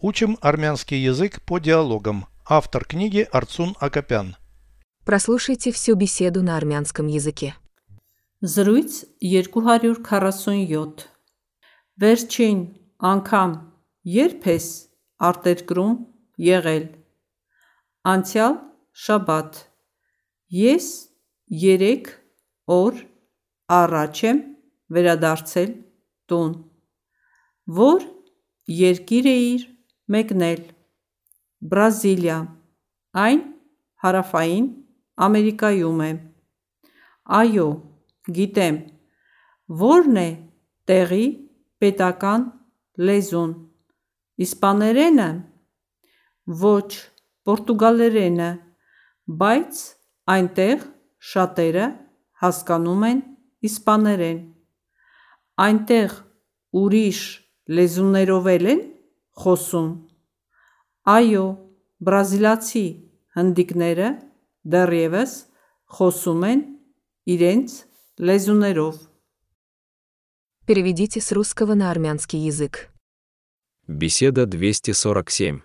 Учим армянский язык по диалогам. Автор книги Арцун Акопян. Прослушайте всю беседу на армянском языке. Զրույց 247 Վերջին անգամ երբ ես արտերկրում եղել Անցյալ շաբաթ Ես 3 օր առաջ եմ վերադարձել տուն Որ երկիր էիր մեկնել Բրազիլիա Այն հարավային Ամերիկայում է Այո, գիտեմ Որն է տեղի պետական լեզուն Իսպաներենը Ոչ, պորտուգալերենը Բայց այնտեղ շատերը հասկանում են իսպաներեն Այնտեղ ուրիշ լեզուներով էլ են խոսում Այո, բրազիլացի հնդիկները դեռևս խոսում են իրենց լեզուներով Переведите с русского на армянский язык. Беседа 247.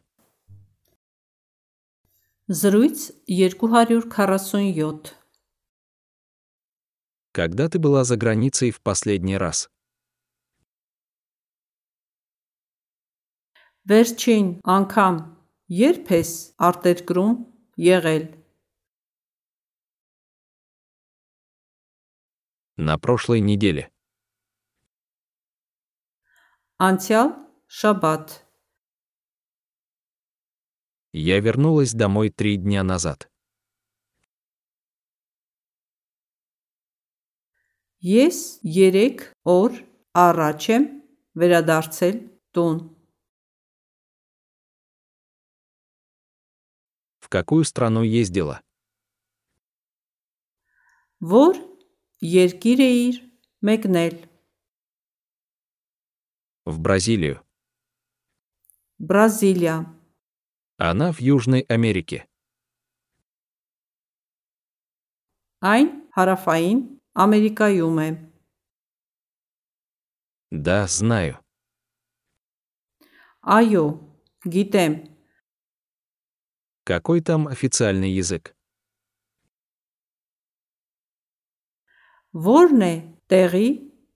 Զրույց 247 Когда ты была за границей в последний раз? Վերջին անգամ երբ ես արտերկրում եղել На прошлой неделе. Անցյալ շաբաթ Я вернулась домой три дня назад. Ես 3 օր առաջ եմ վերադարձել տուն какую страну ездила? Որ երկիր էիր մեկնել В Бразилию. Բրազիլիա Она в Южной Америке. Այն հարավային Ամերիկայում է Да, знаю. Այո, գիտեմ Какой там официальный язык? Որն է տեղի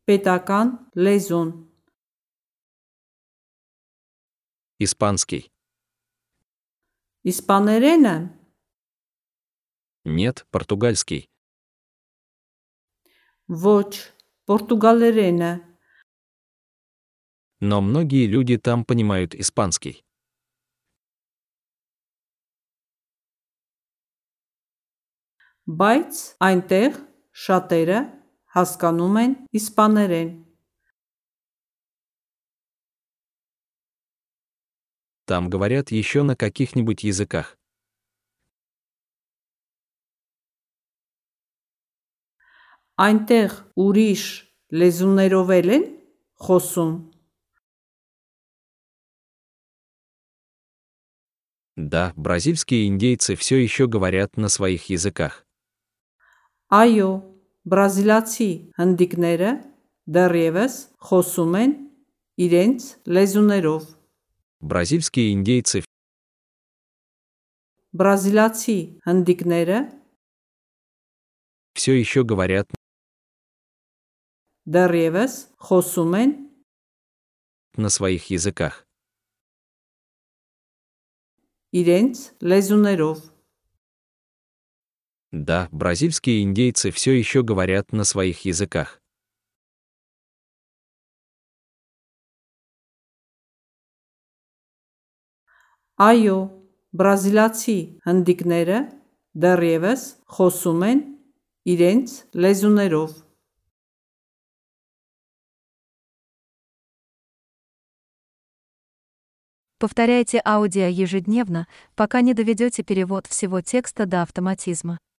պետական լեզուն Испанский. Իսպաներենը Нет, португальский. Ոչ, պորտուգալերենը Но многие люди там понимают испанский. Բայց այնտեղ շատերը հասկանում են իսպաներեն Там говорят еще на каких-нибудь языках. Այնտեղ ուրիշ լեզուներով էլ են խոսում Да, бразильские индейцы все еще говорят на своих языках. Այո, բրազիլացի հնդիկները դեռևս խոսում են իրենց լեզուներով Бразильские индейцы Բրազիլացի հնդիկները все еще говорят դեռևս խոսում են на своих языках. իրենց լեզուներով Да, бразильские индейцы все еще говорят на своих языках. Այո, բրազիլացի հնդիկները դեռևս խոսում են իրենց լեզուներով Повторяйте аудио ежедневно, пока не доведете перевод всего текста до автоматизма.